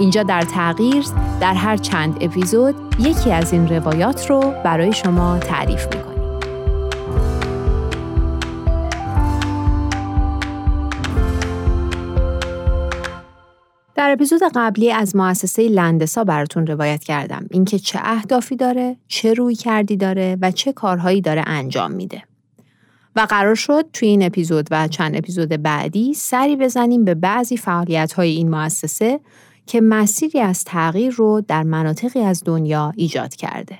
اینجا در تغییر در هر چند اپیزود یکی از این روایات رو برای شما تعریف می‌کنیم. در اپیزود قبلی از مؤسسه لندسا براتون روایت کردم اینکه چه اهدافی داره، چه روی کردی داره و چه کارهایی داره انجام میده. و قرار شد توی این اپیزود و چند اپیزود بعدی سری بزنیم به بعضی فعالیت های این مؤسسه که مسیری از تغییر رو در مناطقی از دنیا ایجاد کرده.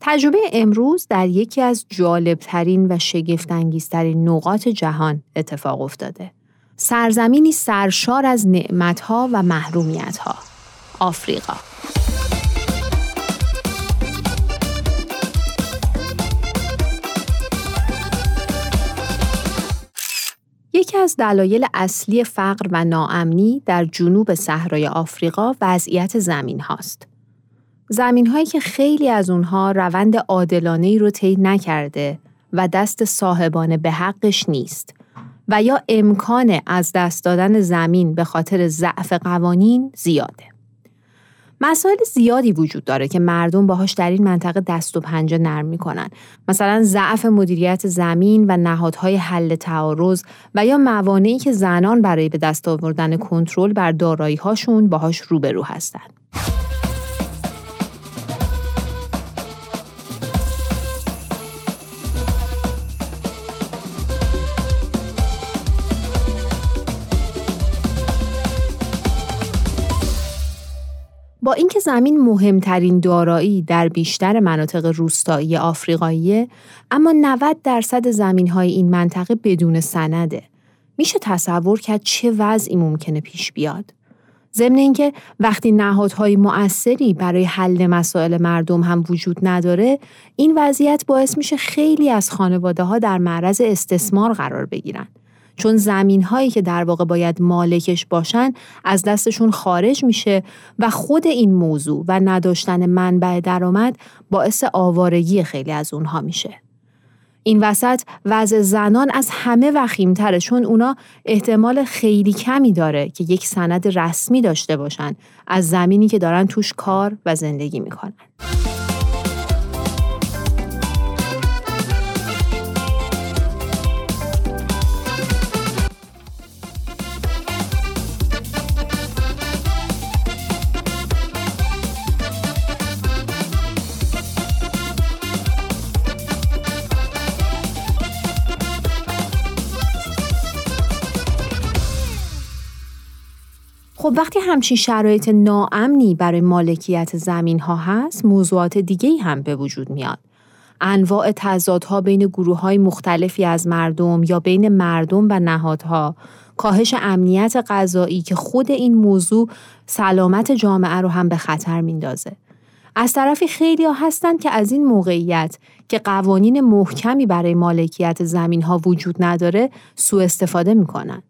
تجربه امروز در یکی از جالبترین و شگفتانگیزترین نقاط جهان اتفاق افتاده. سرزمینی سرشار از نعمتها و محرومیتها. آفریقا. یکی از دلایل اصلی فقر و ناامنی در جنوب صحرای آفریقا وضعیت زمین هاست. زمین هایی که خیلی از اونها روند عادلانه ای رو طی نکرده و دست صاحبانه به حقش نیست و یا امکان از دست دادن زمین به خاطر ضعف قوانین زیاده. مسائل زیادی وجود داره که مردم باهاش در این منطقه دست و پنجه نرم می‌کنن. مثلا ضعف مدیریت زمین و نهادهای حل تعارض و یا موانعی که زنان برای به دست آوردن کنترل بر دارایی هاشون باهاش روبرو هستند زمین مهمترین دارایی در بیشتر مناطق روستایی آفریقاییه اما 90 درصد زمین های این منطقه بدون سنده. میشه تصور کرد چه وضعی ممکنه پیش بیاد؟ ضمن اینکه وقتی نهادهای مؤثری برای حل مسائل مردم هم وجود نداره این وضعیت باعث میشه خیلی از خانواده ها در معرض استثمار قرار بگیرن. چون زمین هایی که در واقع باید مالکش باشن از دستشون خارج میشه و خود این موضوع و نداشتن منبع درآمد باعث آوارگی خیلی از اونها میشه. این وسط وضع زنان از همه وخیمتره چون اونا احتمال خیلی کمی داره که یک سند رسمی داشته باشن از زمینی که دارن توش کار و زندگی می‌کنن. خب وقتی همچین شرایط ناامنی برای مالکیت زمین ها هست موضوعات دیگه هم به وجود میاد. انواع تضادها بین گروه های مختلفی از مردم یا بین مردم و نهادها کاهش امنیت غذایی که خود این موضوع سلامت جامعه رو هم به خطر میندازه. از طرفی خیلی ها هستند که از این موقعیت که قوانین محکمی برای مالکیت زمین ها وجود نداره سوء استفاده می‌کنن.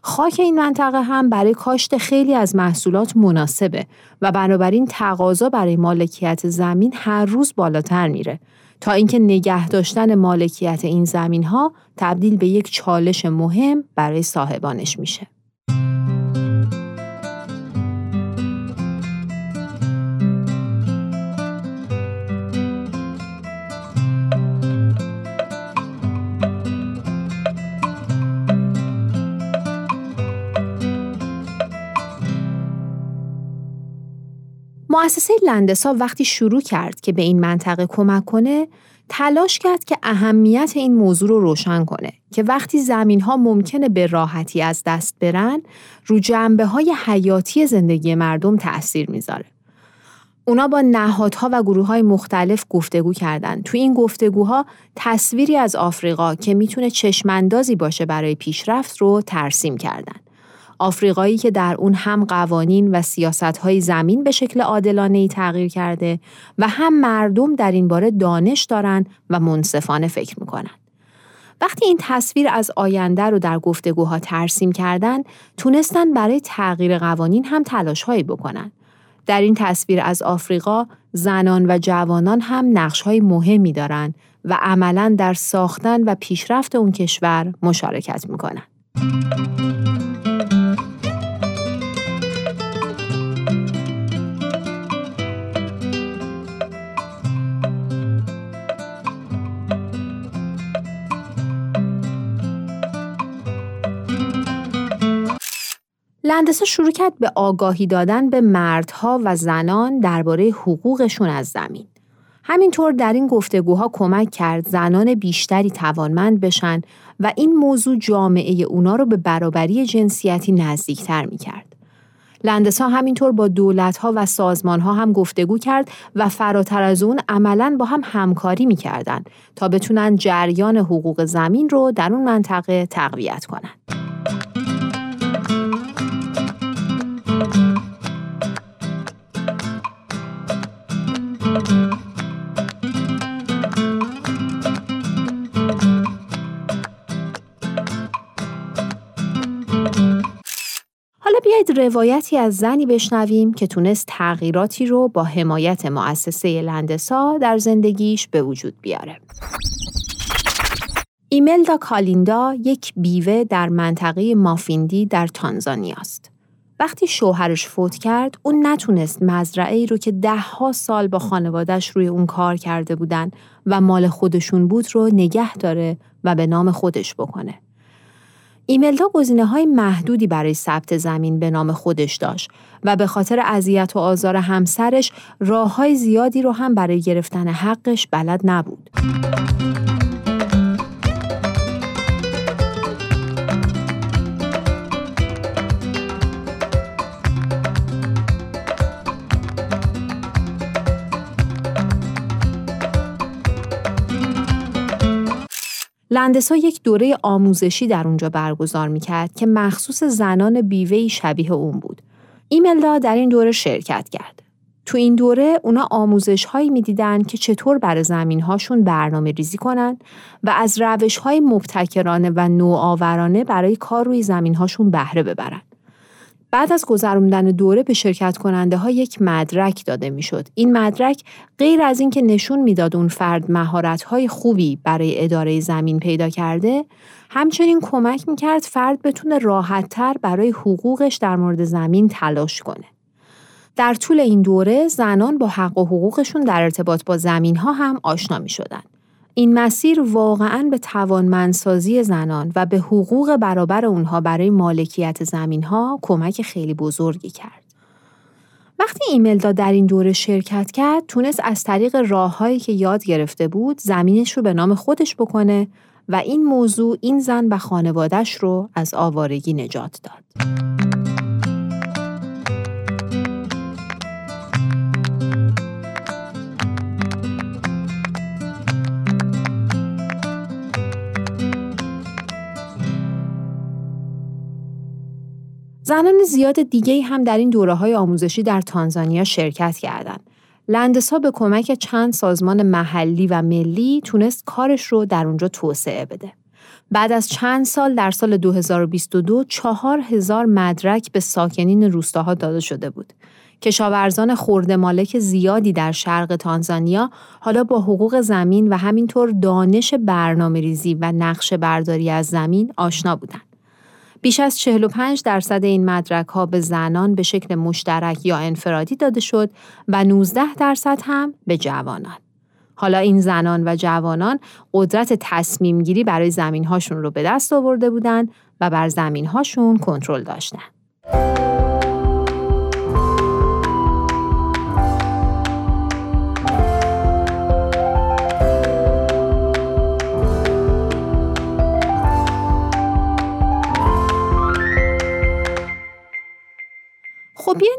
خاک این منطقه هم برای کاشت خیلی از محصولات مناسبه و بنابراین تقاضا برای مالکیت زمین هر روز بالاتر میره تا اینکه نگه داشتن مالکیت این زمین ها تبدیل به یک چالش مهم برای صاحبانش میشه. مؤسسه لندسا وقتی شروع کرد که به این منطقه کمک کنه تلاش کرد که اهمیت این موضوع رو روشن کنه که وقتی زمین ها ممکنه به راحتی از دست برن رو جنبه های حیاتی زندگی مردم تأثیر می‌ذاره. اونا با نهادها و گروه های مختلف گفتگو کردند. تو این گفتگوها تصویری از آفریقا که می‌تونه چشماندازی باشه برای پیشرفت رو ترسیم کردند. آفریقایی که در اون هم قوانین و های زمین به شکل عادلانه تغییر کرده و هم مردم در این باره دانش دارن و منصفانه فکر می‌کنن. وقتی این تصویر از آینده رو در گفتگوها ترسیم کردن، تونستن برای تغییر قوانین هم تلاشهایی بکنن. در این تصویر از آفریقا زنان و جوانان هم نقشهای مهمی دارند و عملا در ساختن و پیشرفت اون کشور مشارکت می‌کنن. لندسا شروع کرد به آگاهی دادن به مردها و زنان درباره حقوقشون از زمین. همینطور در این گفتگوها کمک کرد زنان بیشتری توانمند بشن و این موضوع جامعه اونا رو به برابری جنسیتی نزدیکتر می کرد. لندسا همینطور با دولتها و سازمانها هم گفتگو کرد و فراتر از اون عملا با هم همکاری می‌کردن تا بتونن جریان حقوق زمین رو در اون منطقه تقویت کنند. بیاید روایتی از زنی بشنویم که تونست تغییراتی رو با حمایت مؤسسه لندسا در زندگیش به وجود بیاره. ایملدا کالیندا یک بیوه در منطقه مافیندی در تانزانیا است. وقتی شوهرش فوت کرد، اون نتونست مزرعه ای رو که ده سال با خانوادش روی اون کار کرده بودن و مال خودشون بود رو نگه داره و به نام خودش بکنه. ایملدا گزینه های محدودی برای ثبت زمین به نام خودش داشت و به خاطر اذیت و آزار همسرش راه های زیادی رو هم برای گرفتن حقش بلد نبود. لندسا یک دوره آموزشی در اونجا برگزار می‌کرد که مخصوص زنان بیوهی شبیه اون بود. ایملدا در این دوره شرکت کرد. تو این دوره اونا آموزش هایی می‌دیدن که چطور برای زمین هاشون برنامه ریزی کنن و از روش های مبتکرانه و نوآورانه برای کار روی زمین هاشون بهره ببرن. بعد از گذروندن دوره به شرکت کننده ها یک مدرک داده می‌شد. این مدرک غیر از اینکه نشون می‌داد اون فرد مهارت های خوبی برای اداره زمین پیدا کرده، همچنین کمک می‌کرد فرد بتونه راحتتر برای حقوقش در مورد زمین تلاش کنه. در طول این دوره زنان با حق و حقوقشون در ارتباط با زمین ها هم آشنا می شدن. این مسیر واقعا به توانمندسازی زنان و به حقوق برابر اونها برای مالکیت زمین ها کمک خیلی بزرگی کرد. وقتی ایملدا در این دوره شرکت کرد، تونست از طریق راههایی که یاد گرفته بود زمینش رو به نام خودش بکنه و این موضوع این زن و خانوادش رو از آوارگی نجات داد. زنان زیاد دیگه هم در این دوره های آموزشی در تانزانیا شرکت کردند. لندسا به کمک چند سازمان محلی و ملی تونست کارش رو در اونجا توسعه بده. بعد از چند سال در سال 2022 چهار هزار مدرک به ساکنین روستاها داده شده بود. کشاورزان خورده مالک زیادی در شرق تانزانیا حالا با حقوق زمین و همینطور دانش برنامه ریزی و نقشه برداری از زمین آشنا بودند. بیش از 45 درصد این مدرک ها به زنان به شکل مشترک یا انفرادی داده شد و 19 درصد هم به جوانان. حالا این زنان و جوانان قدرت تصمیم گیری برای زمین هاشون رو به دست آورده بودند و بر زمین هاشون کنترل داشتند.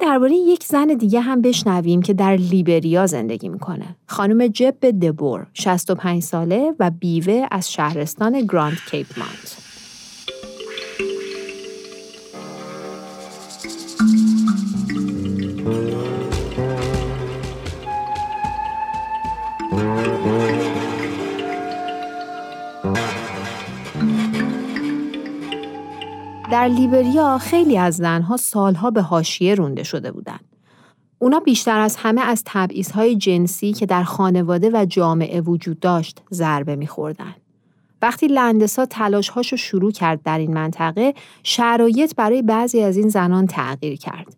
درباره یک زن دیگه هم بشنویم که در لیبریا زندگی می‌کنه. خانم جب دبور، 65 ساله و بیوه از شهرستان گراند کیپ مانت. در لیبریا خیلی از زنها سالها به حاشیه رونده شده بودند. اونا بیشتر از همه از تبعیضهای جنسی که در خانواده و جامعه وجود داشت ضربه میخوردن. وقتی لندسا تلاشهاش رو شروع کرد در این منطقه، شرایط برای بعضی از این زنان تغییر کرد.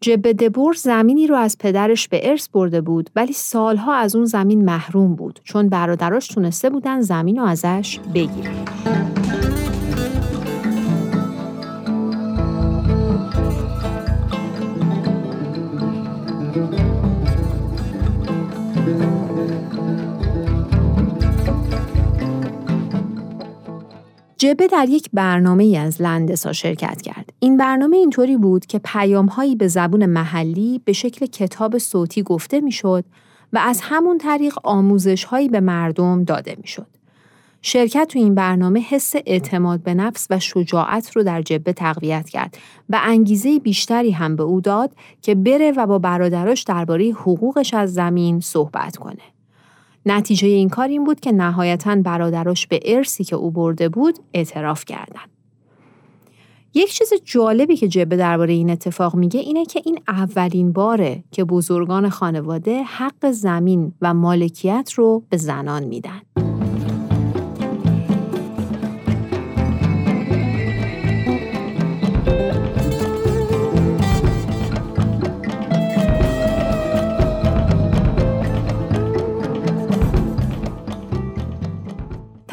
جبه دبور زمینی رو از پدرش به ارث برده بود ولی سالها از اون زمین محروم بود چون برادراش تونسته بودن زمین رو ازش بگیرن. جبه در یک برنامه ای از لندسا شرکت کرد. این برنامه اینطوری بود که پیامهایی به زبون محلی به شکل کتاب صوتی گفته می‌شد و از همون طریق آموزشهایی به مردم داده می‌شد. شرکت تو این برنامه حس اعتماد به نفس و شجاعت رو در جبه تقویت کرد و انگیزه بیشتری هم به او داد که بره و با برادراش درباره حقوقش از زمین صحبت کنه. نتیجه این کار این بود که نهایتا برادراش به ارسی که او برده بود اعتراف کردند. یک چیز جالبی که جبه درباره این اتفاق میگه اینه که این اولین باره که بزرگان خانواده حق زمین و مالکیت رو به زنان میدن.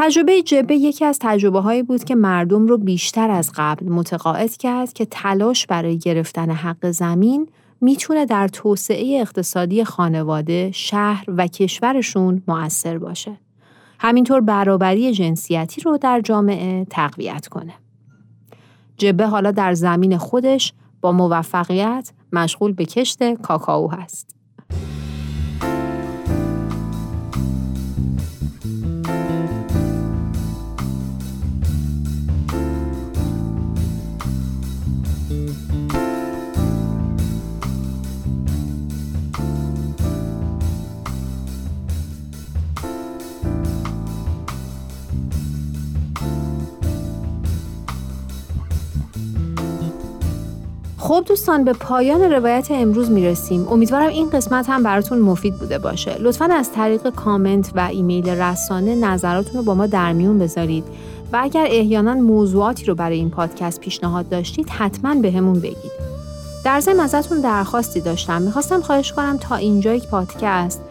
تجربه جبه یکی از تجربه هایی بود که مردم رو بیشتر از قبل متقاعد کرد که تلاش برای گرفتن حق زمین می‌تونه در توسعه اقتصادی خانواده، شهر و کشورشون مؤثر باشه. همینطور برابری جنسیتی رو در جامعه تقویت کنه. جبه حالا در زمین خودش با موفقیت مشغول به کشت کاکائو هست. خب دوستان به پایان روایت امروز می‌رسیم. امیدوارم این قسمت هم براتون مفید بوده باشه. لطفا از طریق کامنت و ایمیل رسانه نظراتون رو با ما در میون بذارید. و اگر احیانا موضوعاتی رو برای این پادکست پیشنهاد داشتید حتما به همون بگید. در ضمن ازتون درخواستی داشتم. می‌خواستم خواهش کنم تا اینجا یک پادکست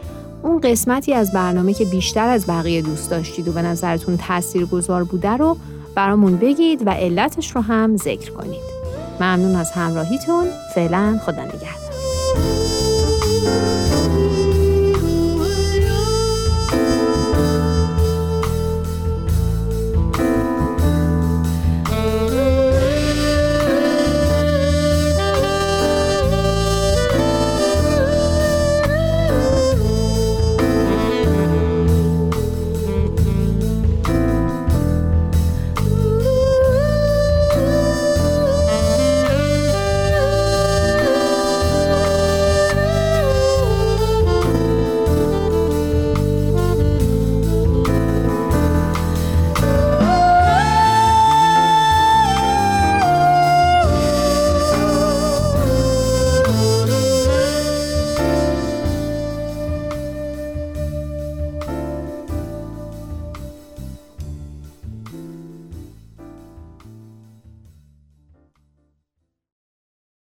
اون قسمتی از برنامه که بیشتر از بقیه دوست داشتید و به نظرتون تاثیرگذار بوده رو برامون بگید و علتش رو هم ذکر کنید. ممنون از همراهیتون. فعلا خدا نگهدار.